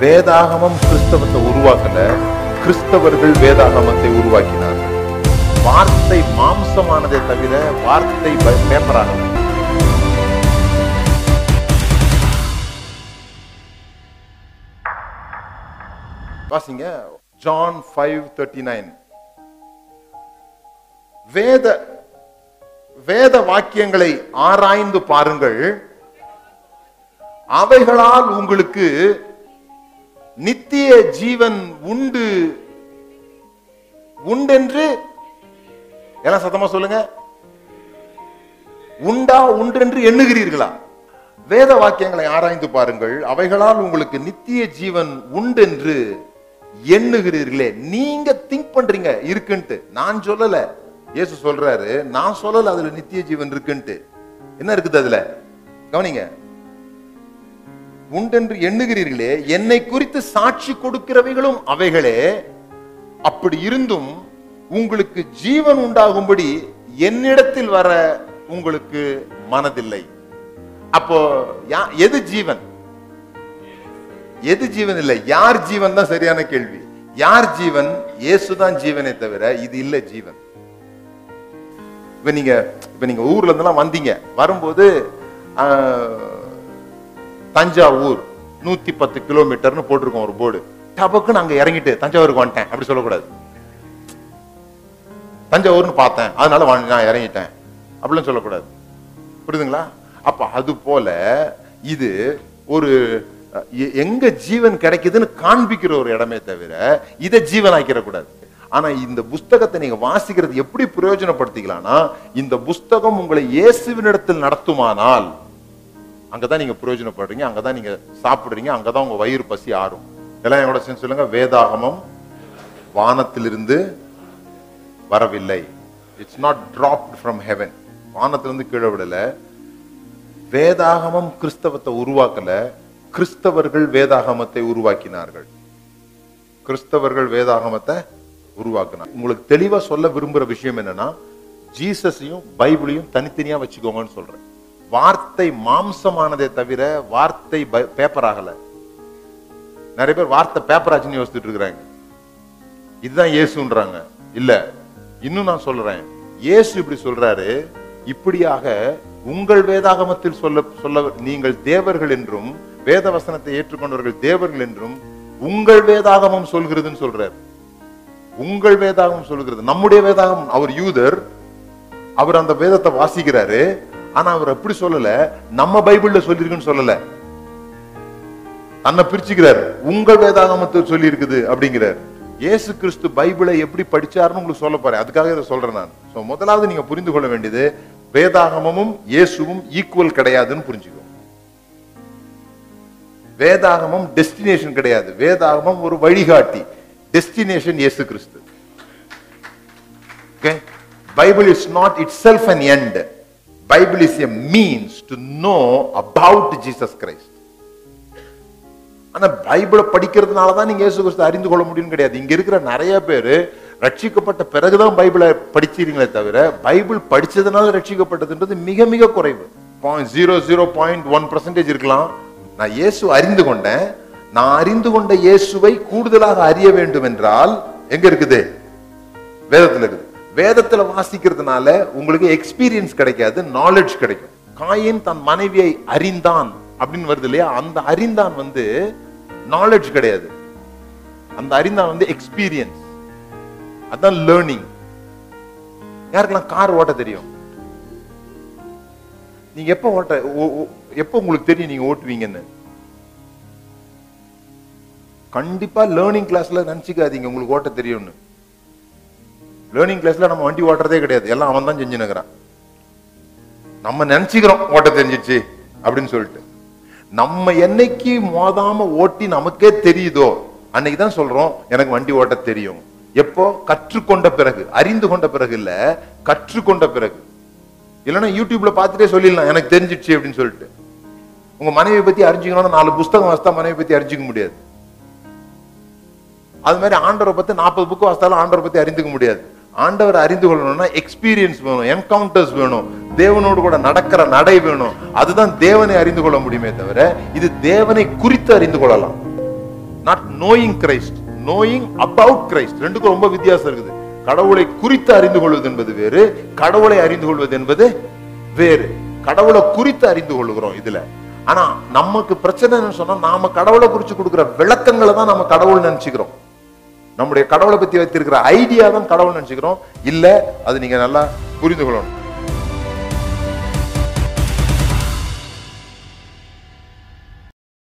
வேதாகமம் கிறிஸ்தவத்தை உருவாக்கல கிறிஸ்தவர்கள் வேதாகமத்தை உருவாக்கினார்கள். வார்த்தை மாம்சமானதை தவிர வார்த்தை பேப்பரானது. வாசிங்க ஜான் ஃபைவ் தேர்ட்டி நைன் வேத வேத வாக்கியங்களை ஆராய்ந்து பாருங்கள். அவைகளால் உங்களுக்கு நித்திய ஜீவன் உண்டு. உண்டென்று? எல்லாம் சத்தமா சொல்லுங்க. உண்டா உண்டென்று எண்ணுகிறீர்களா? வேத வாக்கியங்களை ஆராய்ந்து பாருங்கள். அவைகளால் உங்களுக்கு நித்திய ஜீவன் உண்டென்று எண்ணுகிறீர்களே. நீங்க திங்க் பண்றீங்க இருக்குன்ட்டு. நான் சொல்லல. இயேசு சொல்றாரு நான் சொல்லல அதுல நித்திய ஜீவன் இருக்குன்ட்டு. என்ன இருக்குது அதுல? கவனிங்க. உண்டென்று எண்ணுகிறீர்களே என்னை குறித்து சாட்சி கொடுக்கிறவைகளும் அவைகளே. அப்படி இருந்தும் உங்களுக்கு ஜீவன் உண்டாகும்படி என்னிடத்தில் வர உங்களுக்கு மனதில்லை. அப்போ எது ஜீவன்? எது ஜீவன் இல்லை? யார் ஜீவன் தான் சரியான கேள்வி. யார் ஜீவன்? இயேசுதான் ஜீவனே தவிர இது இல்ல ஜீவன். இப்ப நீங்க இப்ப நீங்க ஊர்ல இருந்தெல்லாம் வந்தீங்க. வரும்போது ஆஹ், தஞ்சாவூர் நூத்தி பத்து கிலோமீட்டர்னு போட்டிருக்கோம் ஒரு போர்டு. டபக்கு அங்க இறங்கிட்டு தஞ்சாவூருக்கு வந்துட்டேன். அப்படி சொல்லக்கூடாது. தஞ்சாவூர்னு பார்த்தேன். அதனால நான் இறங்கிட்டேன். அப்படிலாம் சொல்லக்கூடாது. புரியுதுங்களா? அப்ப அது போல இது ஒரு எங்க ஜீவன் கிடைக்குதுன்னு காண்பிக்கிற ஒரு இடமே தவிர இதை ஜீவன் ஆக்கிட கூடாது ஆனா இந்த புஸ்தகத்தை நீங்க வாசிக்கிறது எப்படி பிரயோஜனப்படுத்திக்கலாம்னா இந்த புஸ்தகம் உங்களை இயேசுவினிடத்தில் நடத்துமானால் அங்கதான் நீங்க பிரயோஜனப்படுறீங்க அங்கதான் நீங்க சாப்பிடுறீங்க அங்கதான் உங்க வயிறு பசி ஆறும். இதெல்லாம் என்னோட சேர்ந்து சொல்லுங்க. வேதாகமம் வானத்திலிருந்து வரவில்லை. It's not dropped from heaven வானத்திலிருந்து கீழே விடல. வேதாகமம் கிறிஸ்தவத்தை உருவாக்கல. கிறிஸ்தவர்கள் வேதாகமத்தை உருவாக்கினார்கள். கிறிஸ்தவர்கள் வேதாகமத்தை உருவாக்கினார் உங்களுக்கு தெளிவா சொல்ல விரும்புற விஷயம் என்னன்னா ஜீசஸையும் பைபிளையும் தனித்தனியா வச்சுக்கோங்கன்னு சொல்றேன். வார்த்தை மாம்சமானதே தவிர வார்த்தை பேப்பர் ஆகல. நிறைய பேர் வார்த்தை பேப்பர் ஆச்சுன்னு யோசிச்சுட்டு இருக்கிறாங்க. இதுதான் இயேசுன்றாங்க. இல்ல இன்னும் நான் சொல்றேன். இயேசு இப்படி சொல்றாரு இப்படியாக உங்கள் வேதாகமத்தில் சொல்ல சொல்ல நீங்கள் தேவர்கள் என்றும் வேத வசனத்தை ஏற்றுக்கொண்டவர்கள் தேவர்கள் என்றும் உங்கள் வேதாகமம் சொல்கிறதுன்னு சொல்றார். உங்கள் வேதாகமம் சொல்கிறது நம்முடைய வேதாகமம் அவர் யூதர் அவர் அந்த வேதத்தை வாசிக்கிறாரு ஆனா அவர் அப்படி சொல்லல. நம்ம பைபிள்ல சொல்லிருக்குன்னு சொல்லல. தன்னை பிரிச்சுக்கிறார். உங்கள் வேதாகமத்தில் சொல்லி இருக்குது அப்படிங்கிறார். இயேசு கிறிஸ்து பைபிளை எப்படி படிச்சாருன்னு உங்களுக்கு சொல்ல போறேன். அதுக்காக இதை சொல்றேன் நான். ஸோ முதலாவது நீங்க புரிந்து கொள்ள வேண்டியது வேதாகமமும் இயேசுவும் ஈக்குவல் கிடையாதுன்னு புரிஞ்சுக்கோ. வேதாகமம் டெஸ்டினேஷன் கிடையாது. வேதாகமம் ஒரு வழிகாட்டி. டெஸ்டினேஷன் இயேசு கிறிஸ்து. Bible is not itself and end bible is a means to know about jesus christ. ஆனால் பைபிளை படிக்கிறதுனால தான் நீங்கள் இயேசு கிறிஸ்து அறிந்து கொள்ள முடியும்னு கிடையாது. இங்கே இருக்கிற நிறைய பேர் ரட்சிக்கப்பட்ட பிறகுதான் பைபிளை படிச்சிருங்களே தவிர பைபிள் படித்ததுனால ரட்சிக்கப்பட்டதுன்றது மிக மிக குறைவு. Point zero zero point one percentage இருக்கலாம். நான் இயேசு அறிந்து கொண்டேன். நான் அறிந்து கொண்ட இயேசுவை கூடுதலாக அறிய வேண்டும் என்றால் எங்க இருக்குது? வேதத்தில் இருக்குது. வேதத்துல வாசிக்கிறதுனால உங்களுக்கு எக்ஸ்பீரியன்ஸ் கிடைக்காது நாலேஜ் கிடைக்கும். காயின் தன் மனைவியை அறிந்தான் அப்படின்னு வருது இல்லையா? அந்த அறிந்தான் வந்து நாலேஜ் கிடையாது. அந்த அறிந்தான் வந்து எக்ஸ்பீரியன்ஸ் அதான் லேர்னிங் யாருக்கெல்லாம் கார் ஓட்ட தெரியும்? நீங்க எப்ப ஓட்ட எப்ப உங்களுக்கு தெரியும் நீங்க ஓட்டுவீங்கன்னு? கண்டிப்பா லேர்னிங் கிளாஸ்ல நினைச்சுக்காதீங்க உங்களுக்கு ஓட்ட தெரியும்னு. லேர்னிங் கிளாஸ்ல நம்ம வண்டி ஓட்டுறதே கிடையாது. எல்லாம் அவன் தான் செஞ்சுனுக்கிறான் நம்ம நினைச்சுக்கிறோம் ஓட்ட தெரிஞ்சிச்சு அப்படின்னு சொல்லிட்டு. நம்ம என்னைக்கு மோதாம ஓட்டி நமக்கே தெரியுதோ அன்னைக்கு தான் சொல்றோம் எனக்கு வண்டி ஓட்ட தெரியும். எப்போ? கற்றுக்கொண்ட பிறகு. அறிந்து கொண்ட பிறகு இல்ல கற்றுக்கொண்ட பிறகு. இல்லைன்னா யூடியூப்ல பார்த்துட்டே சொல்லிடலாம் எனக்கு தெரிஞ்சிடுச்சு அப்படின்னு சொல்லிட்டு. உங்க மனைவி பத்தி அறிஞ்சுக்கணும்னா நாலு புஸ்தகம் வாசித்தா மனைவி பத்தி அறிஞ்சிக்க முடியாது. அது மாதிரி ஆண்டவரை பத்தி நாற்பது புக்கு வாசித்தாலும் ஆண்டவரை பத்தி அறிந்துக்க முடியாது. ஆண்டவரை அறிந்து கொள்ளணும்னா எக்ஸ்பீரியன்ஸ் வேணும் என்கவுண்டர்ஸ் வேணும். தேவனோடு கூட நடக்கிற நடை வேணும். அதுதான் தேவனை அறிந்து கொள்ள முடியுமே தவிர இது தேவனை குறித்து அறிந்து கொள்ளலாம். Not knowing Christ knowing about Christ ரெண்டுக்கும் ரொம்ப வித்தியாசம் இருக்குது. கடவுளை குறித்து அறிந்து கொள்வது என்பது வேறு கடவுளை அறிந்து கொள்வது என்பது வேறு. கடவுளை குறித்து அறிந்து கொள்கிறோம் இதுல. ஆனா நமக்கு பிரச்சனை என்னன்னு சொன்னா நாம கடவுளை குறிச்சு கொடுக்குற விளக்கங்களை தான் நம்ம கடவுள் நினைச்சுக்கிறோம். நம்முடைய கடவுளை பத்தி வைத்திருக்கிற ஐடியா தான் கடவுள் நினைச்சுக்கிறோம். இல்ல அது நீங்க நல்லா புரிந்து கொள்ளணும்